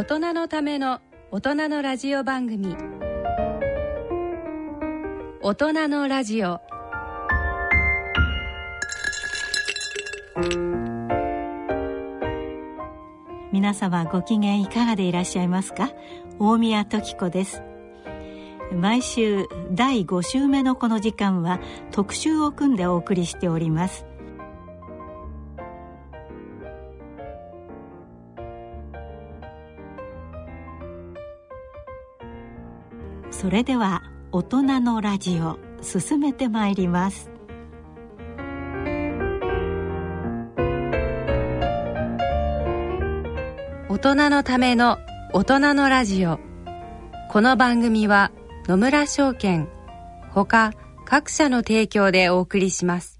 大人のための大人のラジオ番組。大人のラジオ。皆様ご機嫌いかがでいらっしゃいますか？大宮時子です。毎週第5週目のこの時間は特集を組んでお送りしております。それでは大人のラジオ進めてまいります。大人のための大人のラジオ。この番組は野村証券ほか各社の提供でお送りします。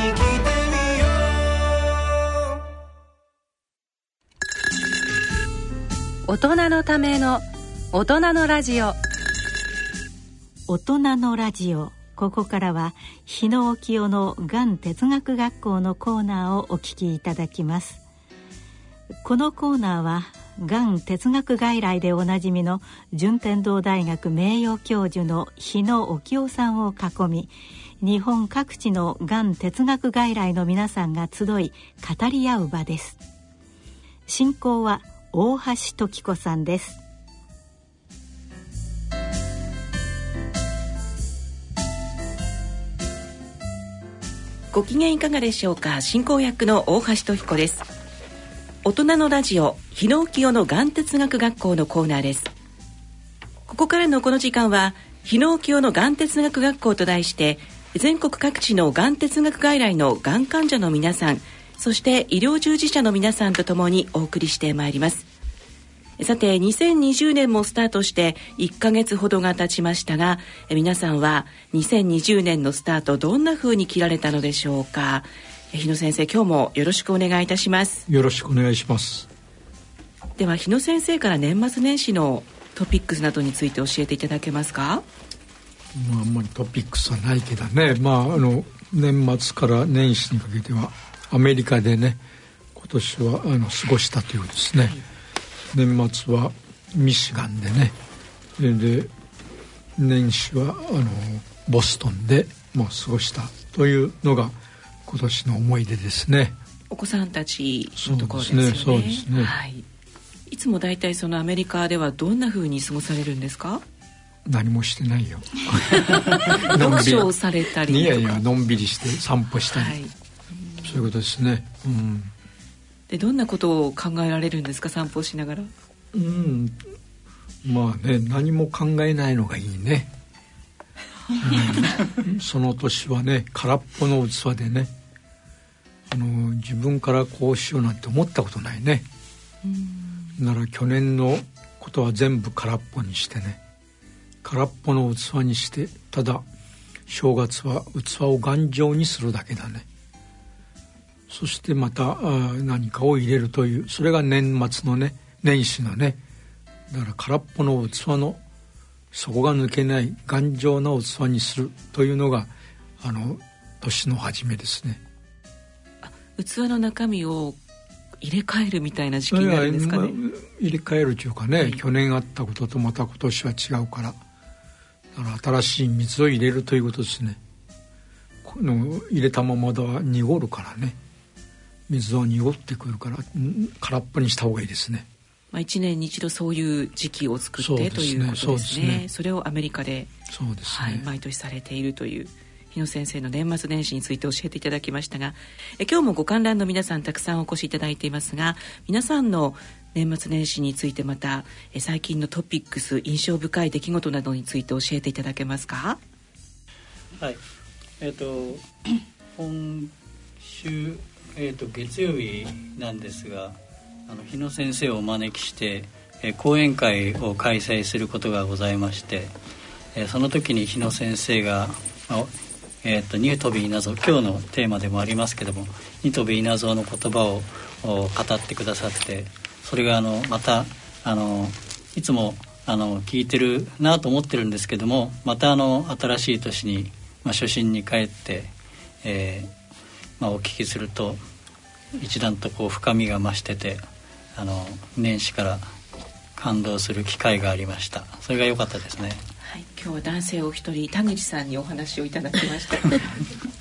大人のための大人のラジオ。大人のラジオ。ここからは日野沖夫のがん哲学学校のコーナーをお聞きいただきます。このコーナーはがん哲学外来でおなじみの順天堂大学名誉教授の日野沖夫さんを囲み日本各地のがん哲学外来の皆さんが集い語り合う場です。進行は大橋時子さんです。ご機嫌いかがでしょうか。進行役の大橋時子です。大人のラジオ日野清の眼哲学学校のコーナーです。ここからのこの時間は日野清の眼哲学学校と題して全国各地のがん哲学外来のがん患者の皆さんそして医療従事者の皆さんとともにお送りしてまいります。さて2020年もスタートして1ヶ月ほどが経ちましたが皆さんは2020年のスタートどんな風に切られたのでしょうか？日野先生今日もよろしくお願いいたします。よろしくお願いします。では日野先生から年末年始のトピックスなどについて教えていただけますか？まあ、あんまりトピックスはないけどね、まあ、あの年末から年始にかけてはアメリカでね今年はあの過ごしたというですね、はい年末はミシガンでね。で年始はあのボストンでもう過ごしたというのが今年の思い出ですね。お子さんたちのところですね。そうですね、はい、いつも大体そのアメリカではどんなふうに過ごされるんですか？何もしてないよ。読書をされたりいやいやのんびりして散歩したり、はい、そういうことですね。うん。でどんなことを考えられるんですか？散歩しながら。うん。まあね何も考えないのがいいね、うん、その年はね空っぽの器でね。あの自分からこうしようなんて思ったことないね。なら去年のことは全部空っぽにしてね。空っぽの器にしてただ正月は器を頑丈にするだけだねそしてまた何かを入れるというそれが年末のね年始のねだから空っぽの器の底が抜けない頑丈な器にするというのがあの年の初めですね。器の中身を入れ替えるみたいな時期になるんですかね、入れ替えるというかね、はい、去年あったこととまた今年は違うからだから新しい水を入れるということですね。この入れたままでは濁るからね水を濁ってくるから空っぽにした方がいいですね。まあ、1年に一度そういう時期を作って、ね、ということですね、ね、それをアメリカでそうです、ね、はい、毎年されているという日野先生の年末年始について教えていただきましたがえ今日もご観覧の皆さんたくさんお越しいただいていますが皆さんの年末年始についてまたえ最近のトピックス印象深い出来事などについて教えていただけますか？はい。えっ、ー、と今週、えーと、月曜日なんですがあの日野先生をお招きして、えー、講演会を開催することがございまして、えー、その時に日野先生が、えーと、ニュートビーナゾ今日のテーマでもありますけどもニュートビーナゾの言葉を語ってくださってそれがあのまたあのいつもあの聞いてるなと思ってるんですけどもまたあの新しい年に、まあ、初心に帰って、えーまあ、お聞きすると一段とこう深みが増しててあの年始から感動する機会がありました。それが良かったですね、はい、今日は男性お一人田口さんにお話をいただきました。で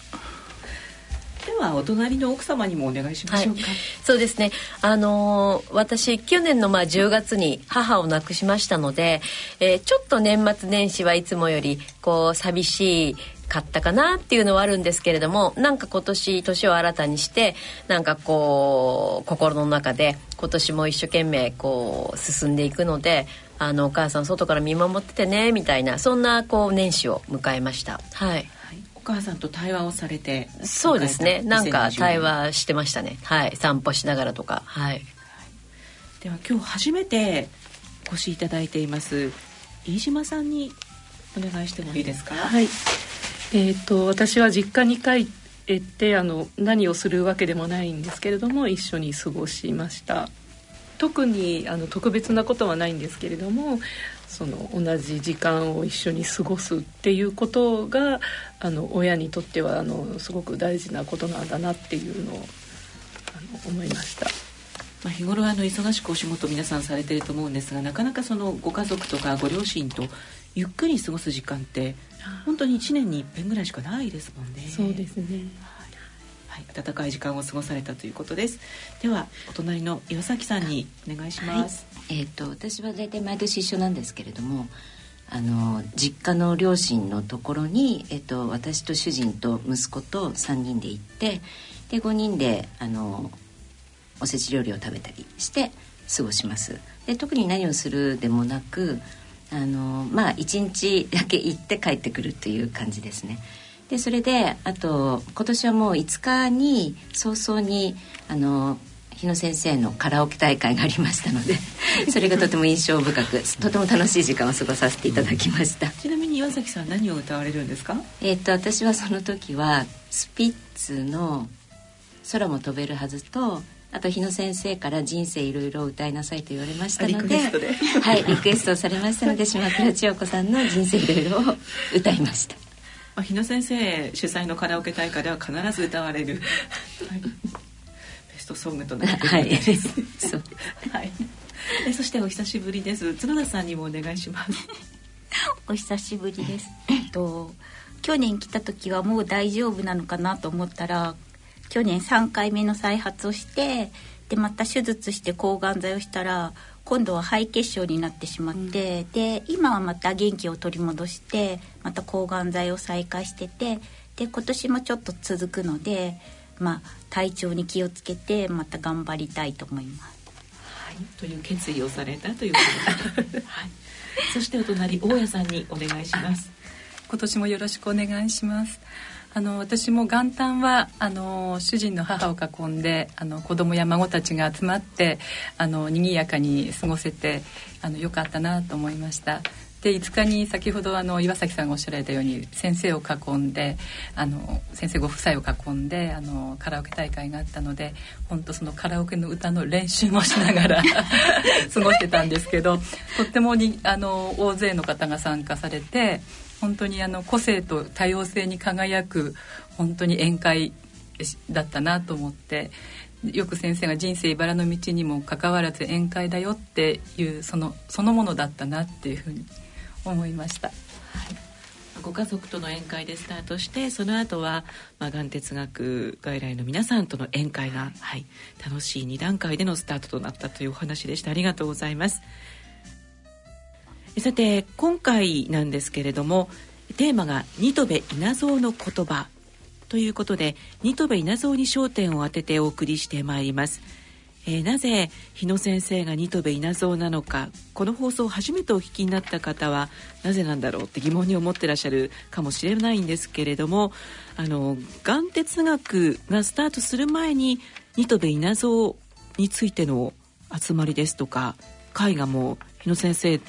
はお隣の奥様にもお願いしましょうか、はい、そうですね。あのー、私去年のまあ10月に母を亡くしましたので、えー、ちょっと年末年始はいつもよりこう寂しいかったかなっていうのはあるんですけれどもなんか今年年を新たにしてなんかこう心の中で今年も一生懸命こう進んでいくのであのお母さん外から見守っててねみたいなそんなこう年始を迎えました。はい。お母さんと対話をされてそうですね。なんか対話してましたね。はい。散歩しながらとか。はい、では今日初めてお越しいただいています飯島さんにお願いしてもいいですか？はい。えーと、私は実家に帰ってあの何をするわけでもないんですけれども一緒に過ごしました。特にあの特別なことはないんですけれどもその同じ時間を一緒に過ごすっていうことがあの親にとってはあのすごく大事なことなんだなっていうのをあの思いました。まあ、日頃あの忙しくお仕事皆さんされてると思うんですがなかなかそのご家族とかご両親とゆっくり過ごす時間って本当に1年に一遍ぐらいしかないですもんね。そうですねはい、暖かい時間を過ごされたということです。では、お隣の岩崎さんにお願いします。はい、えっ、ー、と、私は大体毎年一緒なんですけれども。あの実家の両親のところに、えっ、と、私と主人と息子と3人で行ってで5人であのおせち料理を食べたりして過ごしますで特に何をするでもなくあのまあ1日だけ行って帰ってくるという感じですね。でそれであと今年はもう5日に早々にあの日野先生のカラオケ大会がありましたので それがとても印象深くとても楽しい時間を過ごさせていただきました。ちなみに岩崎さん何を歌われるんですか？えっと私はその時はスピッツの「空も飛べるはず」とあと日野先生から人生いろいろ歌いなさいと言われましたので。はいリクエストされましたので島倉千代子さんの人生いろいろを歌いましたまあ、日野先生主催のカラオケ大会では必ず歌われる、はい、ベストソングとなっている。です、はい、はい、えそしてお久しぶりです。角田さんにもお願いします。お久しぶりです。えっと去年来た時はもう大丈夫なのかなと思ったら去年3回目の再発をしてでまた手術して抗がん剤をしたら今度は肺血症になってしまって、うん、で今はまた元気を取り戻してまた抗がん剤を再開しててで今年もちょっと続くので、まあ、体調に気をつけてまた頑張りたいと思います。はい、という決意をされたということで、はい、そしてお隣大家さんにお願いします。今年もよろしくお願いします。あの私も元旦はあの主人の母を囲んであの子供や孫たちが集まってあの賑やかに過ごせてあのよかったなと思いました。で5日に先ほどあの岩崎さんがおっしゃられたように先生を囲んであの先生ご夫妻を囲んであのカラオケ大会があったので本当そのカラオケの歌の練習もしながら 過ごしてたんですけどとってもにあの大勢の方が参加されて本当にあの個性と多様性に輝く本当に宴会だったなと思ってよく先生が「人生茨の道にもかかわらず宴会だよ」っていうそのそのものだったなっていうふうに思いました。ご家族との宴会でスタートしてその後はまあがん哲学外来の皆さんとの宴会が、はい、楽しい2段階でのスタートとなったというお話でした。ありがとうございます。さて今回なんですけれどもテーマが「ニトベ稲造の言葉」ということでニトベ稲造に焦点を当ててお送りしてまいります。えー、なぜ日野先生が新渡戸稲造なのかこの放送を初めてお聞きになった方はなぜなんだろうって疑問に思ってらっしゃるかもしれないんですけれどもあのがん哲学がスタートする前に新渡戸稲造についての集まりですとか会がも日野先生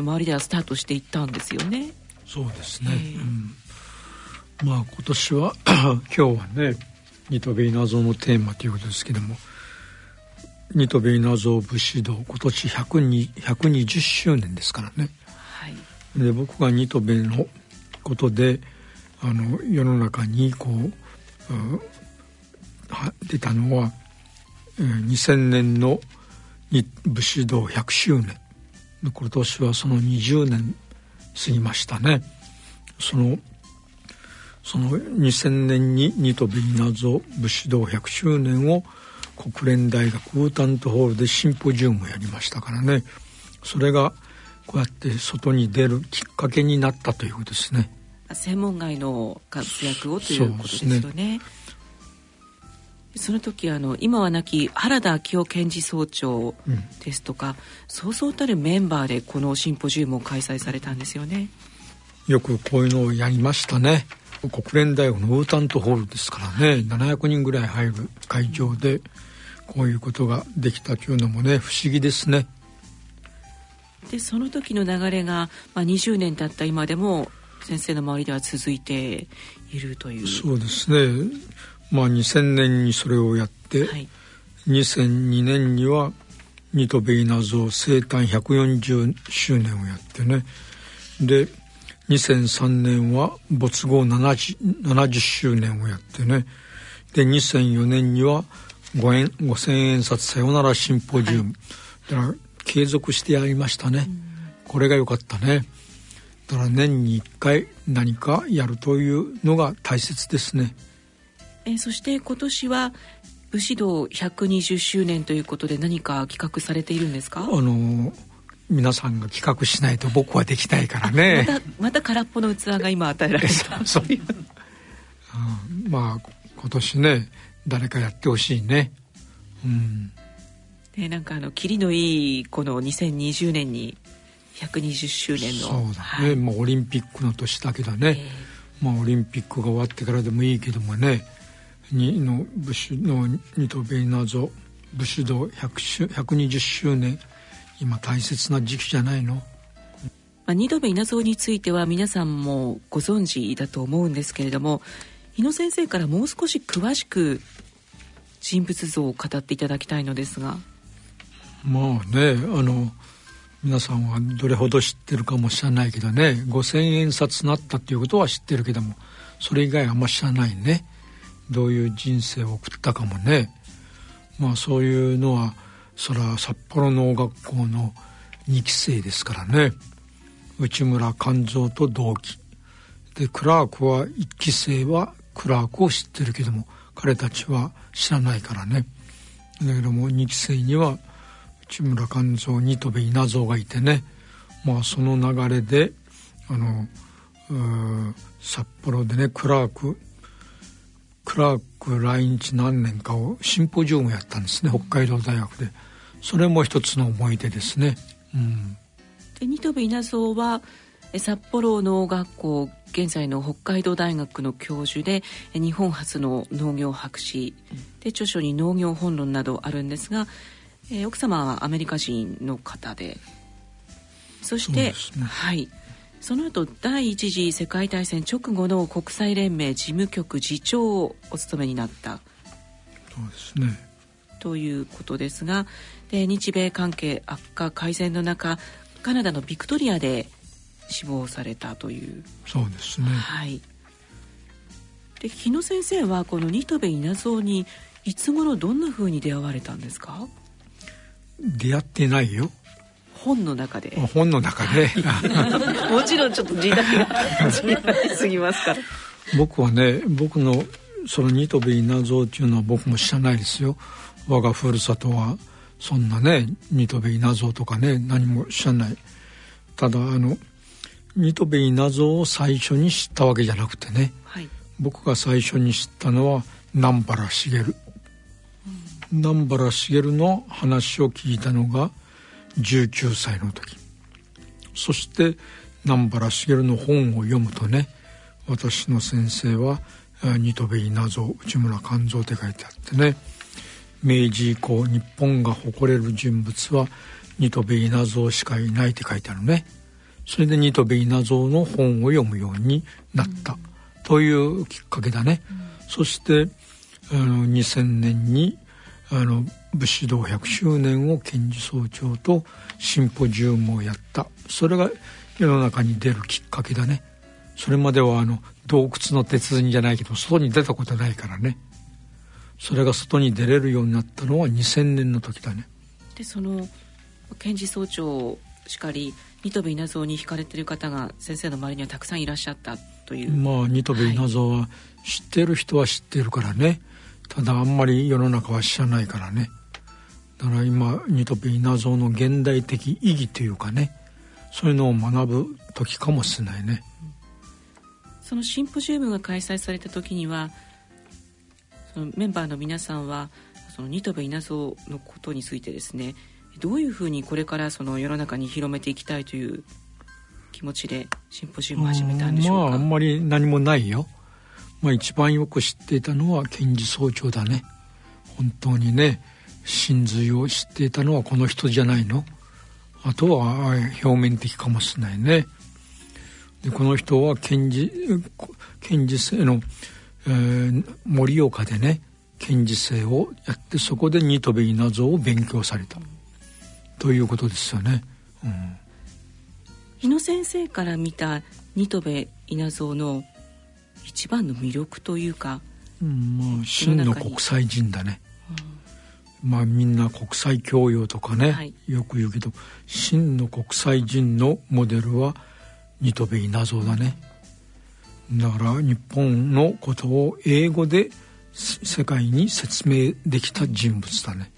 周りではスタートしていったんですよね。そうですね、うん、まあ今年は今日はね新渡戸稲造のテーマということですけどもニトベ稲造武士道今年120周年ですからね、はい、で僕がニトベのことであの世の中にこう出たのは、えー、2000年の武士道100周年今年はその20年過ぎましたね。そのその2000年にニトベ稲造武士道100周年を国連大学ウータントホールでシンポジウムをやりましたからね。それがこうやって外に出るきっかけになったということですね。専門外の活躍をということですよねその時あの今は亡き原田昭夫検事総長ですとか、うん、そうそうたるメンバーでこのシンポジウムを開催されたんですよね。よくこういうのをやりましたね。国連大学のウータントホールですからね。700人ぐらい入る会場でこういうことができたというのもね不思議ですね。でその時の流れが、まあ、20年経った今でも先生の周りでは続いているという。そうですねまあ2000年にそれをやって、はい、2002年にはニトベイナゾ生誕140周年をやってね。で2003年は没後 70, 70周年をやってね。で2004年には5円5000円札さよならシンポジウム、だから継続してやりましたね、これが良かったね。だから年に1回何かやるというのが大切ですねえそして今年は武士道120周年ということで何か企画されているんですか？あの皆さんが企画しないと僕はできないからねまたまた空っぽの器が今与えられた そういう、うん、まあ今年ね誰かやってほしいね。うん。ね、なんかあの、キリのいい、この2020年に120周年の。そうだね。はい、まあ、オリンピックの年だけどね。えー、まあ、オリンピックが終わってからでもいいけどもね。にの武士のニトベイナゾ武士道100周120周年。今大切な時期じゃないの。まあ、二度目稲造については皆さんもご存知だと思うんですけれども日野先生からもう少し詳しく人物像を語っていただきたいのですが。まあねあの皆さんはどれほど知ってるかも知らないけどね5,000円札になったっていうことは知ってるけどもそれ以外あんま知らないねどういう人生を送ったかもね。まあそういうのはそれは札幌農学校の2期生ですからね。内村勘三と同期。でクラークは1期生はクラークを知ってるけども彼たちは知らないからね。だけども2期生には内村勘三二戸部稲造がいてね。まあその流れであの札幌でねクラーククラーク来日何年かをシンポジウムやったんですね北海道大学で。それも一つの思い出ですね。うん、で二戸部稲造は札幌農学校現在の北海道大学の教授で日本初の農業博士。で著書に農業本論などあるんですが、えー、奥様はアメリカ人の方で。そして、ね、はいその後第一次世界大戦直後の国際連盟事務局次長をお務めになった。そうですね。ということですがで日米関係悪化改善の中カナダのビクトリアで死亡されたという。そうですね。はい。で日野先生はこの新渡戸稲造にいつ頃どんなふうに出会われたんですか？出会ってないよ本の中で。本の中で。もちろんちょっと時代が 過ぎますから。僕はね僕のそのニトベ稲造っていうのは僕も知らないですよ。我がふるさとはそんなねニトベ稲造とかね何も知らない。ただあのニトベ稲造を最初に知ったわけじゃなくてね、はい、僕が最初に知ったのは南原茂、うん、南原茂の話を聞いたのが19歳の時。そして南原茂の本を読むとね私の先生はニトベ稲造内村勘三って書いてあってね明治以降日本が誇れる人物はニトベ稲造しかいないって書いてあるね。それでニトベ稲造の本を読むようになった。というきっかけだね、うん、そしてあの2000年にあの武士道100周年を検事総長とシンポジウムをやった。それが世の中に出るきっかけだね。それまではあの洞窟の鉄人じゃないけど外に出たことないからね。それが外に出れるようになったのは2000年の時だね。でその検事総長しかりニトベ稲造に惹かれてる方が先生の周りにはたくさんいらっしゃったという。まあニトベ稲造は知ってる人は知ってるからね、はい、ただあんまり世の中は知らないからね。だから今ニトベ稲造の現代的意義というかね。そういうのを学ぶ時かもしれないね、そのシンポジウムが開催された時にはそのメンバーの皆さんはそのニトベ稲造のことについてですねどういうふうにこれからその世の中に広めていきたいという気持ちでシンポジウムを始めたんでしょうか？まああんまり何もないよ、まあ、一番よく知っていたのは検事総長だね。本当にね真髄を知っていたのはこの人じゃないの。あとは表面的かもしれないね。でこの人は検事検事制の盛、えー、岡でね検事制をやってそこでニトベ稲造を勉強された、ということですよね。うん、日野先生から見たニトベ稲造の一番の魅力というか、うん、まあ真の国際人だね。まあみんな国際教養とかね、はい、よく言うけど真の国際人のモデルはニトベ稲造だね。だから日本のことを英語で世界に説明できた人物だね。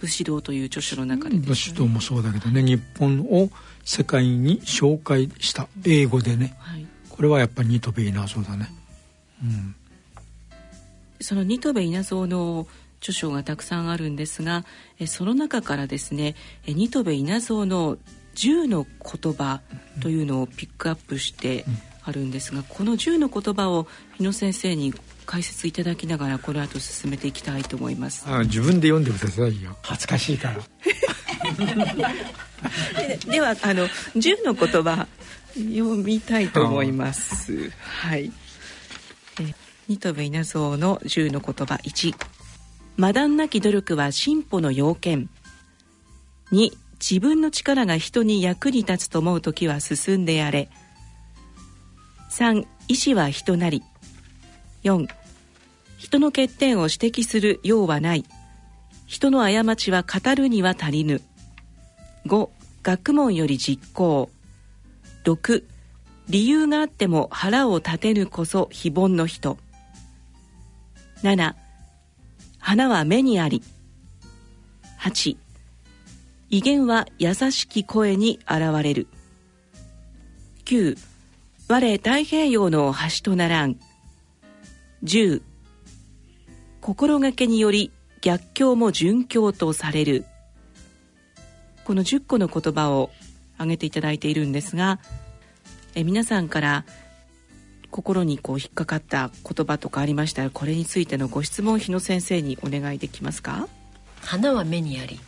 武士道という著書の中で、ね、武士道もそうだけどね日本を世界に紹介した英語でね、はい、これはやっぱりニトベ稲造だね。うん、そのニトベ稲造の著書がたくさんあるんですがその中からですねニトベ稲造の10の言葉というのをピックアップしてあるんですがこの10の言葉を日野先生に解説いただきながらこの後進めていきたいと思います。あ自分で読んでくださいよ。恥ずかしいから。で ではあの10の言葉読みたいと思います。はいニトベ稲造の10の言葉1マダンなき努力は進歩の要件。2自分の力が人に役に立つと思う時は進んでやれ。3意志は人なり。4人の欠点を指摘する用はない。人の過ちは語るには足りぬ。5学問より実行。6理由があっても腹を立てぬこそ非凡の人。7花は目にあり。8威厳は優しき声に現れる。9我太平洋の端とならん。10心がけにより逆境も順境とされる。この10個の言葉を挙げていただいているんですがえ皆さんから心にこう引っかかった言葉とかありましたらこれについてのご質問日野先生にお願いできますか？花は目にあり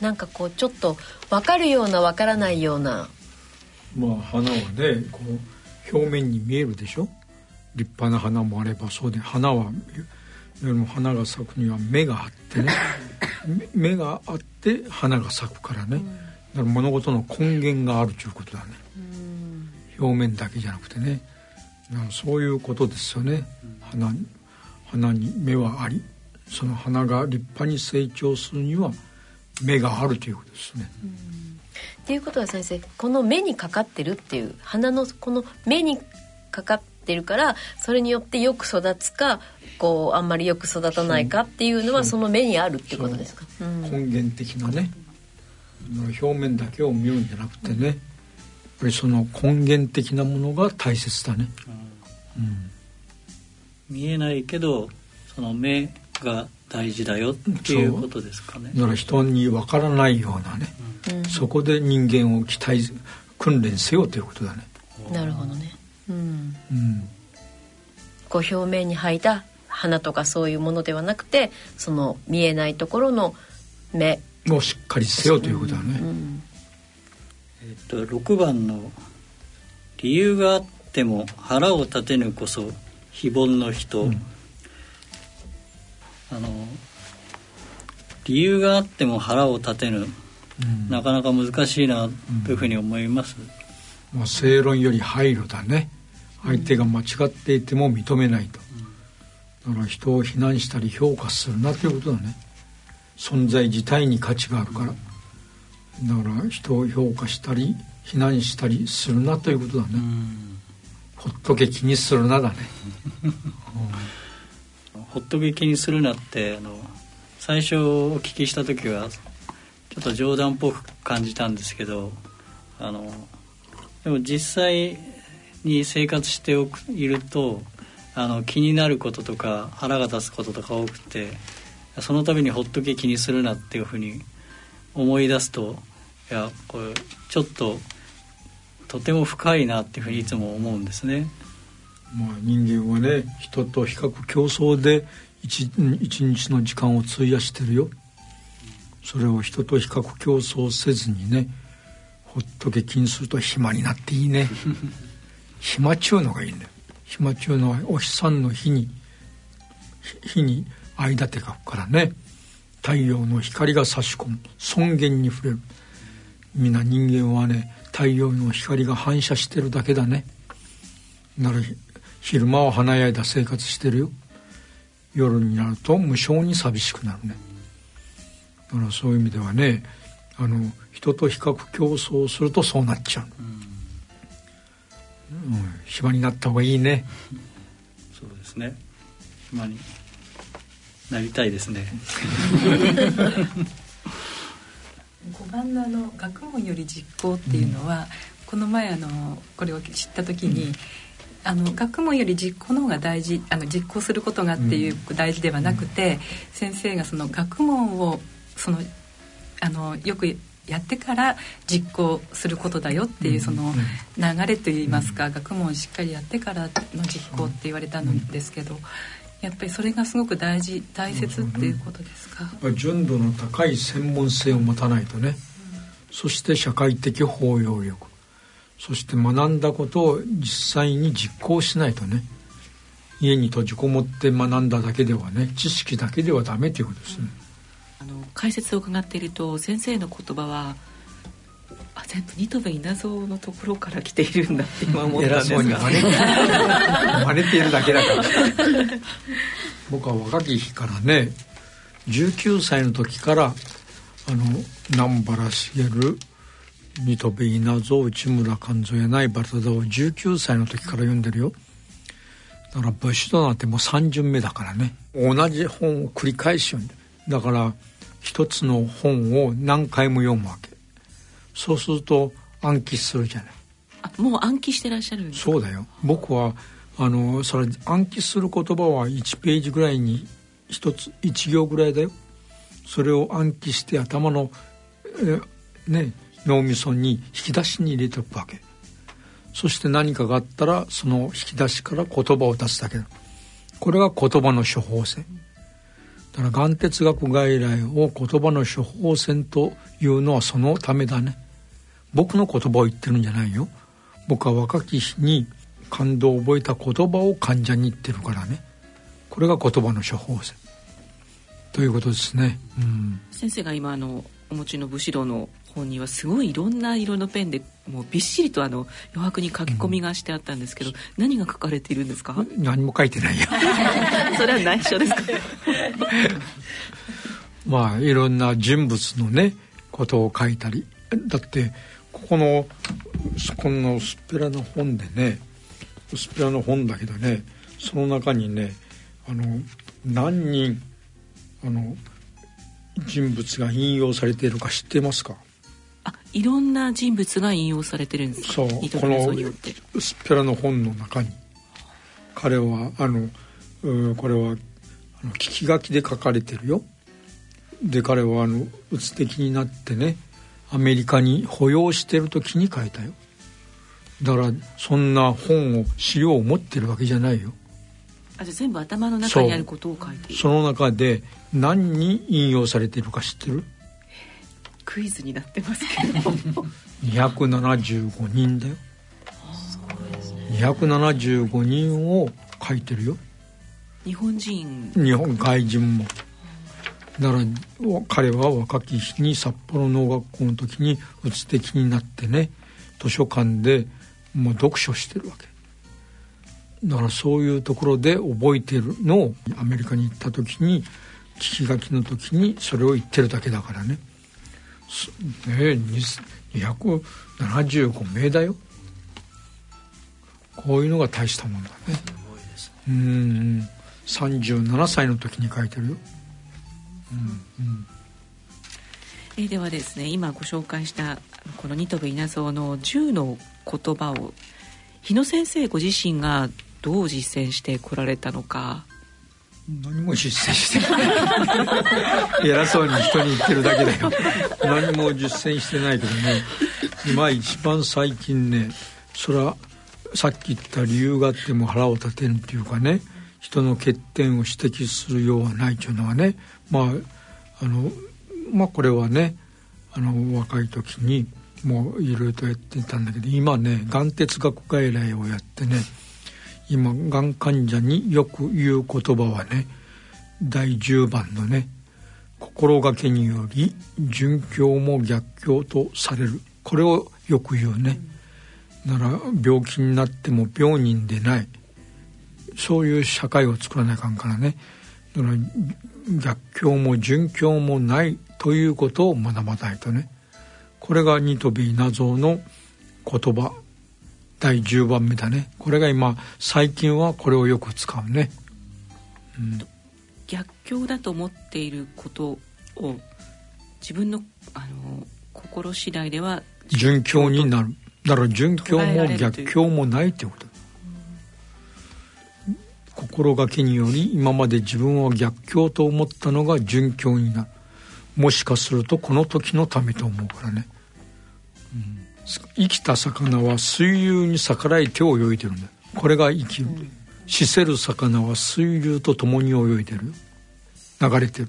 なんかこうちょっと分かるような分からないような。まあ花はねこう表面に見えるでしょ？立派な花もあればそうで花はでも花が咲くには目があってね。目があって花が咲くからね、だから物事の根源があるということだね、表面だけじゃなくてねそういうことですよね、花花に目はありその花が立派に成長するには目があるということですね、っていうことは先生この目にかかってるっていう鼻のこの目にかかってるからそれによってよく育つかこうあんまりよく育たないかっていうのはその目にあるっていうことですか、う。ん、根源的なね表面だけを見るんじゃなくてねやっぱりその根源的なものが大切だね、うん、見えないけどその目が大事だよっていうことですかね。だから人にわからないようなね、うん、そこで人間を期待訓練せよということだね。なるほどね。うん、うん、こう表面に吐いた花とかそういうものではなくてその見えないところの目。をしっかりせよということだね、うんうん、えっと6番の「理由があっても腹を立てぬこそ非凡の人」うん。あの理由があっても腹を立てぬ、うん、なかなか難しいなというふうに思います、うん、まあ、正論より配慮だね。相手が間違っていても認めないと、だから人を非難したり評価するなということだね。存在自体に価値があるからだから人を評価したり非難したりするなということだね、ほっとけ気にするなだね、う んほっとけ気にするなってあの最初お聞きした時はちょっと冗談っぽく感じたんですけどあのでも実際に生活しておくいるとあの気になることとか腹が立つこととか多くてその度にほっとけ気にするなっていうふうに思い出すといやこれちょっととても深いなっていうふうにいつも思うんですね。まあ、人間はね人と比較競争で一一日の時間を費やしてるよ。それを人と比較競争せずにねほっとけ気にすると暇になっていいね。暇ちゅうのがいいね暇ちゅうのはお日さんの日に日に間手書くからね。太陽の光が差し込む。尊厳に触れる皆人間はね太陽の光が反射してるだけだね。なら昼間は華やいだ生活してるよ。夜になると無性に寂しくなるね。だからそういう意味ではねあの人と比較競争するとそうなっちゃう、うん、暇になった方がいいね。そうですね。暇になりたいですね 5番のあの学問より実行っていうのは、うん、この前あのこれを知った時に、うん。あの学問より実行の方が大事あの実行することがっていう大事ではなくて、うん、先生がその学問をそのあのよくやってから実行することだよっていうその流れといいますか、学問をしっかりやってからの実行って言われたんですけど。やっぱりそれがすごく大事大切っていうことですか？純度の高い専門性を持たないとね、うん、そして社会的包容力。そして学んだことを実際に実行しないとね。家に閉じこもって学んだだけではね知識だけではダメということですね。あの解説を伺っていると先生の言葉はあ全部ニトベ稲造のところから来ているんだって今思ったんですが。真似真似ているだけだから。僕は若き日からね19歳の時からあの南原茂ニトベ稲造内村勘蔵やないバルタダを19歳の時から読んでるよ。だから武士となってもう3巡目だからね。同じ本を繰り返し読んでだから一つの本を何回も読むわけ。そうすると暗記するじゃない。あもう暗記してらっしゃるそうだよ。僕はあのそれ暗記する言葉は1ページぐらいに一つ1行ぐらいだよ。それを暗記して頭のえね脳みそに引き出しに入れておくわけ。そして何かがあったらその引き出しから言葉を出すだけだ。これが言葉の処方箋。だから眼哲学外来を言葉の処方箋というのはそのためだね僕の言葉を言ってるんじゃないよ。僕は若き日に感動を覚えた言葉を患者に言ってるからね。これが言葉の処方箋。ということですね、うん、先生が今あのお持ちの武士道の本にはすごいいろんな色のペンでもうびっしりとあの余白に書き込みがしてあったんですけど、うん、何が書かれているんですか？何も書いてないよ。それは内緒ですか？まあいろんな人物のねことを書いたり。だってここのこの薄っぺらな本でね薄っぺらな本だけどねその中にねあの何人あの人物が引用されているか知ってますか？あいろんな人物が引用されてるんですか？そうこの薄っぺらの本の中に。彼はあのこれはあの聞き書きで書かれてるよ。で彼はあのうつ的になってねアメリカに保養してる時に書いたよ。だからそんな本を資料を持ってるわけじゃないよ。あじゃ全部頭の中にあることを書いてその中で何に引用されてるか知ってる？クイズになってますけど。275人だよ。275人を書いてるよ。日本人。日本外人もだから彼は若き日に札幌農学校の時にうつ的になってね図書館でもう読書してるわけ。だからそういうところで覚えてるのをアメリカに行った時に聞き書きの時にそれを言ってるだけだからね。ね275名だよ。こういうのが大したもんだね。うん37歳の時に書いてるよ、えではですね今ご紹介したこのニトベ稲造の10の言葉を日野先生ご自身がどう実践してこられたのか。何も実践してない。偉そうに人に言ってるだけだよ。何も実践してないけどね。今一番最近ねそれはさっき言った理由があっても腹を立てるっていうかね。人の欠点を指摘するようはないというのはねまああのまあこれはねあの若い時にもういろいろとやってたんだけど今ねがん哲学外来をやってね今がん患者によく言う言葉はね第10番のね心がけにより殉教も逆境とされる。これをよく言うね、なら病気になっても病人でない。そういう社会を作らないかんからね。だから逆境も殉教もないということを学ばないとね。これがニトビナゾの言葉第10番目だね。これが今最近はこれをよく使うね、うん、逆境だと思っていることを自分のあの心次第では順境になる。だから順境も逆境もないってこと心がけにより今まで自分は逆境と思ったのが順境になる。もしかするとこの時のためと思うからね、うん。生きた魚は水流に逆らいて泳いでるんだ。これが生きる、死せる魚は水流と共に泳いでる。流れてる。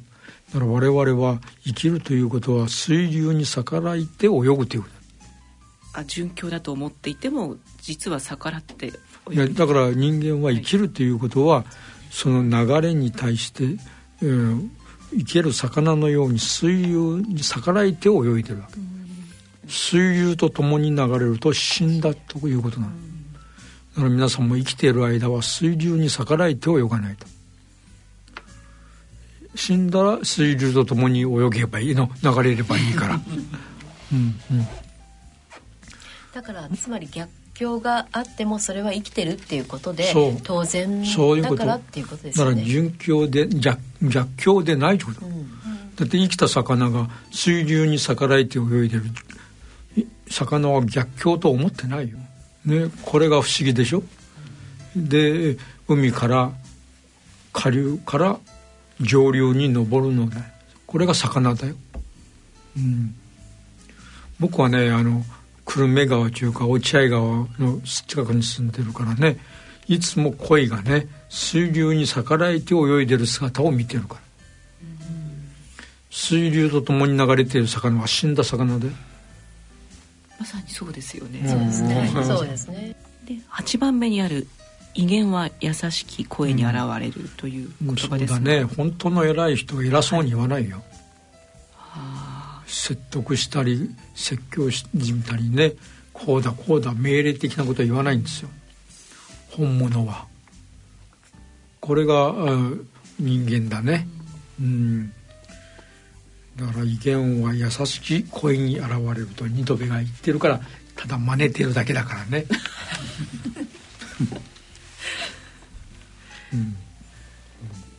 だから我々は生きるということは水流に逆らいて泳ぐということあ順境だと思っていても実は逆らっていやだから人間は生きるということは、はい、その流れに対して、えー、生ける魚のように水流に逆らいて泳いでるわけ、うん水流と共に流れると死んだということなの。だから皆さんも生きている間は水流に逆らえて泳がないと。死んだら水流と共に泳げばいいの流れればいいから。う んうん、だからつまり逆境があってもそれは生きてるっていうことで当然だからっていうことですね。だから順境で逆逆境でないってこと。うん、だって生きた魚が水流に逆らえて泳いでる魚は逆境と思ってないよ。ね、これが不思議でしょで海から下流から上流に上るのねこれが魚だよ。うん、僕はねあの久留米川というか落合川の近くに住んでるからねいつも鯉がね水流に逆らえて泳いでる姿を見てるから、うん、水流とともに流れている魚は死んだ魚でまさにそうですよね。そうですね。そうですね。で八番目にある威厳は優しき声に現れるという言葉ですね。うん、ね本当の偉い人は偉そうに言わないよ。はい、説得したり説教しみたりねこうだこうだ命令的なことは言わないんですよ。本物は。これが人間だね。うん。だから威厳は優しき声に現れると二度目が言ってるからただ真似てるだけだからね、うん、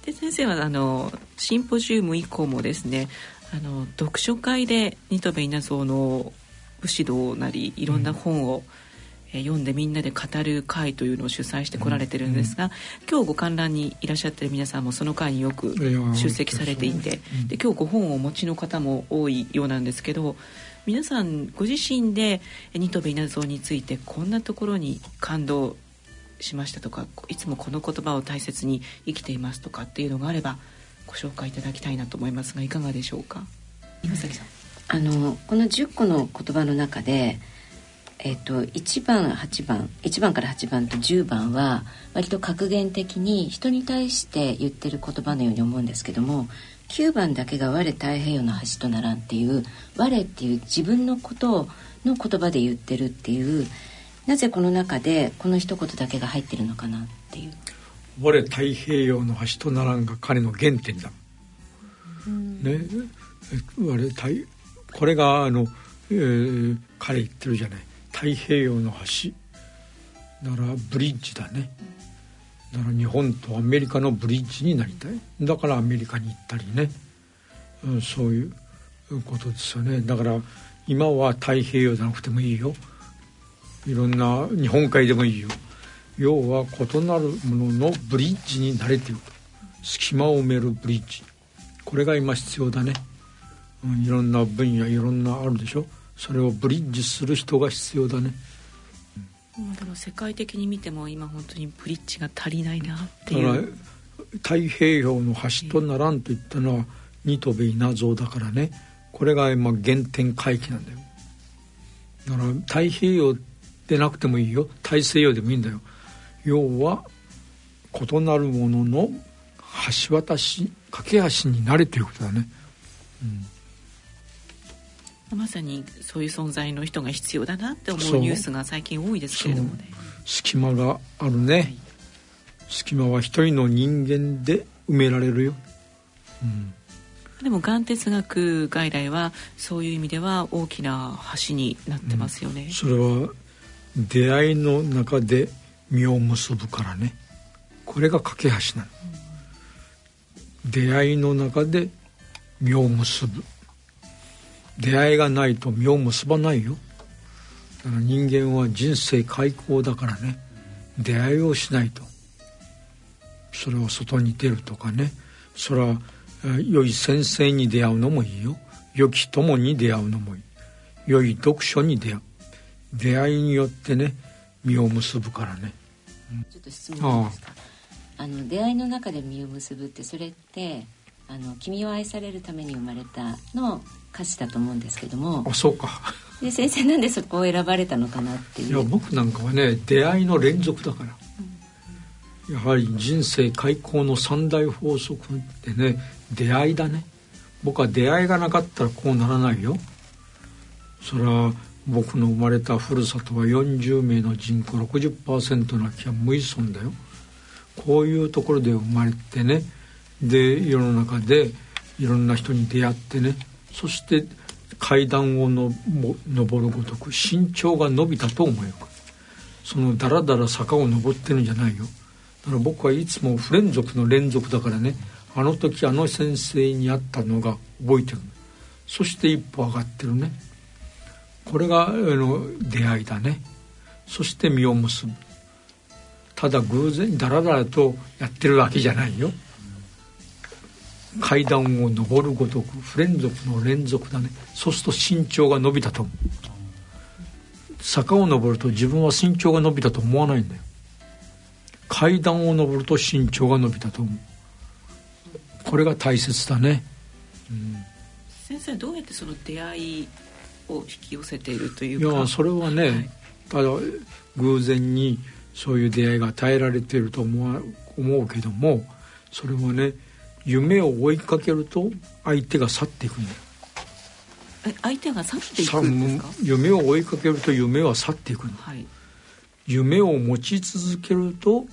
で先生はあのシンポジウム以降もですねあの読書会で新渡戸稲造の武士道なりいろんな本を、うんえ読んでみんなで語る会というのを主催してこられてるんですが、うん、今日ご観覧にいらっしゃってる皆さんもその会によく出席されていて、で今日ご本をお持ちの方も多いようなんですけど皆さんご自身で新渡戸稲造についてこんなところに感動しましたとかいつもこの言葉を大切に生きていますとかっていうのがあればご紹介いただきたいなと思いますがいかがでしょうか？岩崎さんあのこの10個の言葉の中でえっと、1番8番1番から8番と10番は割と格言的に人に対して言ってる言葉のように思うんですけども9番だけが「我太平洋の橋とならん」っていう「我」っていう自分のことの言葉で言ってるっていうなぜこの中でこの一言だけが入ってるのかなっていう。我太平洋の橋とならんが彼の原点だ。ね、我太これがあの、えー、彼言ってるじゃない。太平洋の橋だからブリッジだね。だから日本とアメリカのブリッジになりたい。だからアメリカに行ったりね、うん、そういうことですよね。だから今は太平洋じゃなくてもいいよ。いろんな日本海でもいいよ要は異なるもののブリッジに慣れている。隙間を埋めるブリッジ。これが今必要だね、うん、いろんな分野いろんなあるでしょ。それをブリッジする人が必要だね、うん、でも世界的に見ても今本当にブリッジが足りないなっていう。太平洋の端とならんと言ったのは新渡戸稲造だからね。これが今原点回帰なんだよ。だから太平洋でなくてもいいよ。大西洋でもいいんだよ要は異なるものの橋渡し架け橋になれということだね、うん。まさにそういう存在の人が必要だなって思うニュースが最近多いですけれどもね。隙間があるね、はい、隙間は一人の人間で埋められるよ、うん、でもがん哲学外来はそういう意味では大きな橋になってますよね、うん、それは出会いの中で実を結ぶからねこれが架け橋なの、うん、出会いの中で実を結ぶ出会いがないと実を結ばないよ。だから人間は人生開口だからね出会いをしないと。それを外に出るとかねそれは良い先生に出会うのもいいよ。良き友に出会うのもいい。良い読書に出会う。出会いによってね実を結ぶからね、ちょっと質問ですか？あの出会いの中で実を結ぶってそれってあの「君を愛されるために生まれた」の歌詞だと思うんですけども。あそうか。で先生なんでそこを選ばれたのかなっていう。いや僕なんかはね出会いの連続だから、うん、やはり人生開口の三大法則ってね出会いだね。僕は出会いがなかったらこうならないよ。それは僕の生まれたふるさとは40名の人口60%の空き家無依存だよ。こういうところで生まれてね。で世の中でいろんな人に出会ってね。そして階段をの登るごとく身長が伸びたと思えばそのだらだら坂を登ってるんじゃないよ。だから僕はいつも不連続の連続だからね。あの時あの先生に会ったのが覚えてる。そして一歩上がってるね。これがあの出会いだね。そして実を結ぶ。ただ偶然だらだらとやってるわけじゃないよ。階段を上るごとく不連続の連続だね。そうすると身長が伸びたと思う。坂を登ると自分は身長が伸びたと思わないんだよ。階段を上ると身長が伸びたと思う。これが大切だね、うん、先生どうやってその出会いを引き寄せているというか。いやそれはね、はい、ただ偶然にそういう出会いが与えられていると思う思うけどもそれはね夢を追いかけると相手が去っていくんだよ。相手が去っていくんですか？夢を追いかけると夢は去っていくんだ、はい、夢を持ち続けると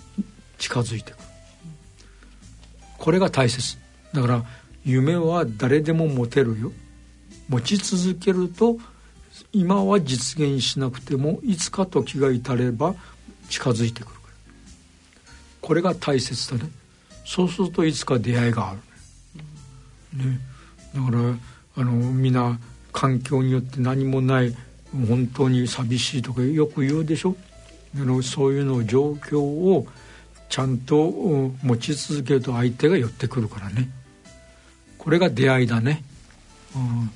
近づいていく。これが大切。だから夢は誰でも持てるよ持ち続けると今は実現しなくてもいつか時が至れば近づいてくるこれが大切だね。そうするといつか出会いがある。ね、ね、だからあの皆環境によって何もない本当に寂しいとかよく言うでしょ。あのそういうの状況をちゃんと持ち続けると相手が寄ってくるからね。これが出会いだね、うん、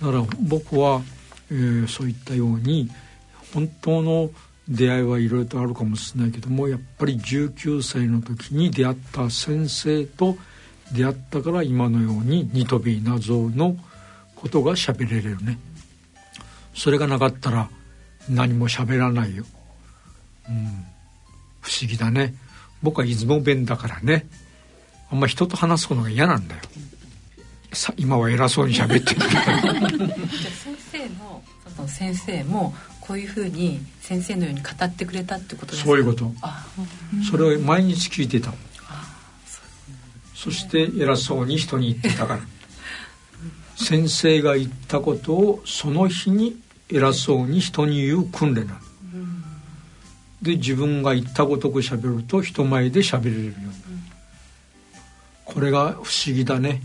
だから僕は、えー、そういったように本当の出会いはいろいろとあるかもしれないけどもやっぱり19歳の時に出会った先生と出会ったから今のようにニトビー謎のことが喋れるね。それがなかったら何も喋らないよ、うん、不思議だね。僕は出雲弁だからね。あんま人と話すことが嫌なんだよ。さ今は偉そうに喋ってる。先生のその先生もこういうふうに先生のように語ってくれたってことですか？そういうこと。それを毎日聞いてた。そして偉そうに人に言ってたから。先生が言ったことをその日に偉そうに人に言う訓練なの。で自分が言ったごとくしゃべると人前でしゃべれるようになる。これが不思議だね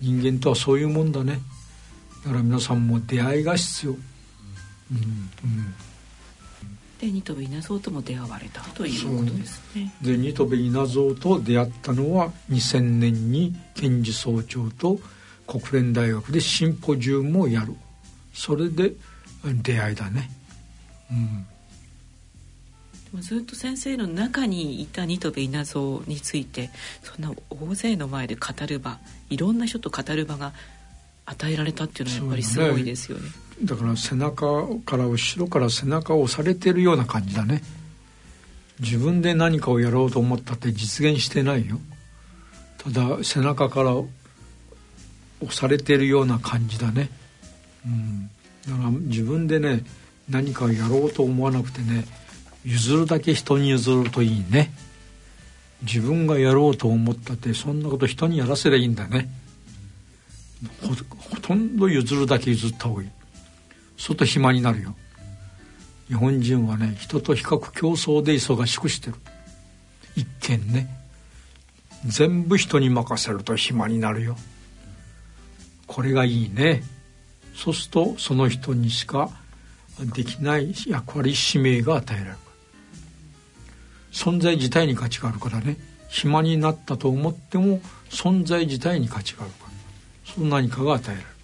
人間とはそういうもんだね。だから皆さんも出会いが必要、うんうん。でニトベ稲造とも出会われたということですね。でニトベ稲造と出会ったのは2000年に検事総長と国連大学でシンポジウムをやる。それで出会いだね。うん。ずっと先生の中にいたニトベ稲造についてそんな大勢の前で語る場いろんな人と語る場が与えられたっていうのはやっぱりすごいですよね、ね、だから背中から後ろから背中を押されてるような感じだね。自分で何かをやろうと思ったって実現してないよ。ただ背中から押されてるような感じだね。うん。だから自分でね何かをやろうと思わなくてね譲るだけ人に譲るといいね。自分がやろうと思ったってそんなこと人にやらせりゃいいんだね。ほとんど譲るだけ譲った方がいい。そうと暇になるよ。日本人はね人と比較競争で忙しくしてる。一見ね。全部人に任せると暇になるよ。これがいいね。そうするとその人にしかできない役割使命が与えられる。存在自体に価値があるからね。暇になったと思っても存在自体に価値があるから。その何かが与えられる。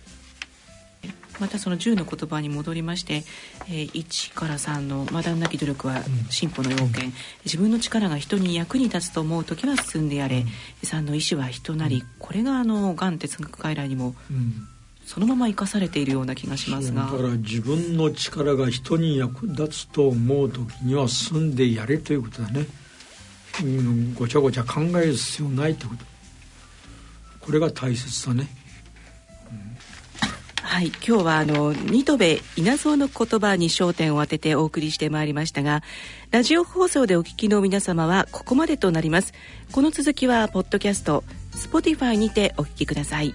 またその10の言葉に戻りまして、えー、1から3の「まだなき努力は進歩の要件」うん、自分の力が人に役に立つと思う時は進んでやれ」うん、3の「意志は人なり」うん、これがあのがん哲学外来にも、そのまま生かされているような気がしますが。だから自分の力が人に役立つと思う時には進んでやれということだね、うん、ごちゃごちゃ考える必要ないってこと。これが大切だね、はい、今日はあのニトベ稲造の言葉に焦点を当ててお送りしてまいりましたがラジオ放送でお聞きの皆様はここまでとなります。この続きはポッドキャスト Spotify にてお聞きください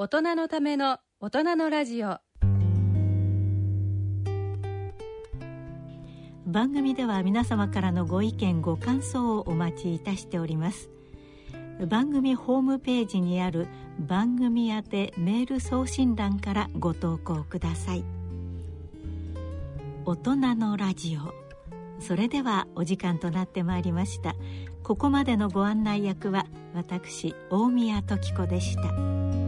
大人のための大人のラジオ。番組では皆様からのご意見ご感想をお待ちいたしております。番組ホームページにある番組宛てメール送信欄からご投稿ください。大人のラジオ。それではお時間となってまいりました。ここまでのご案内役は私大宮時子でした。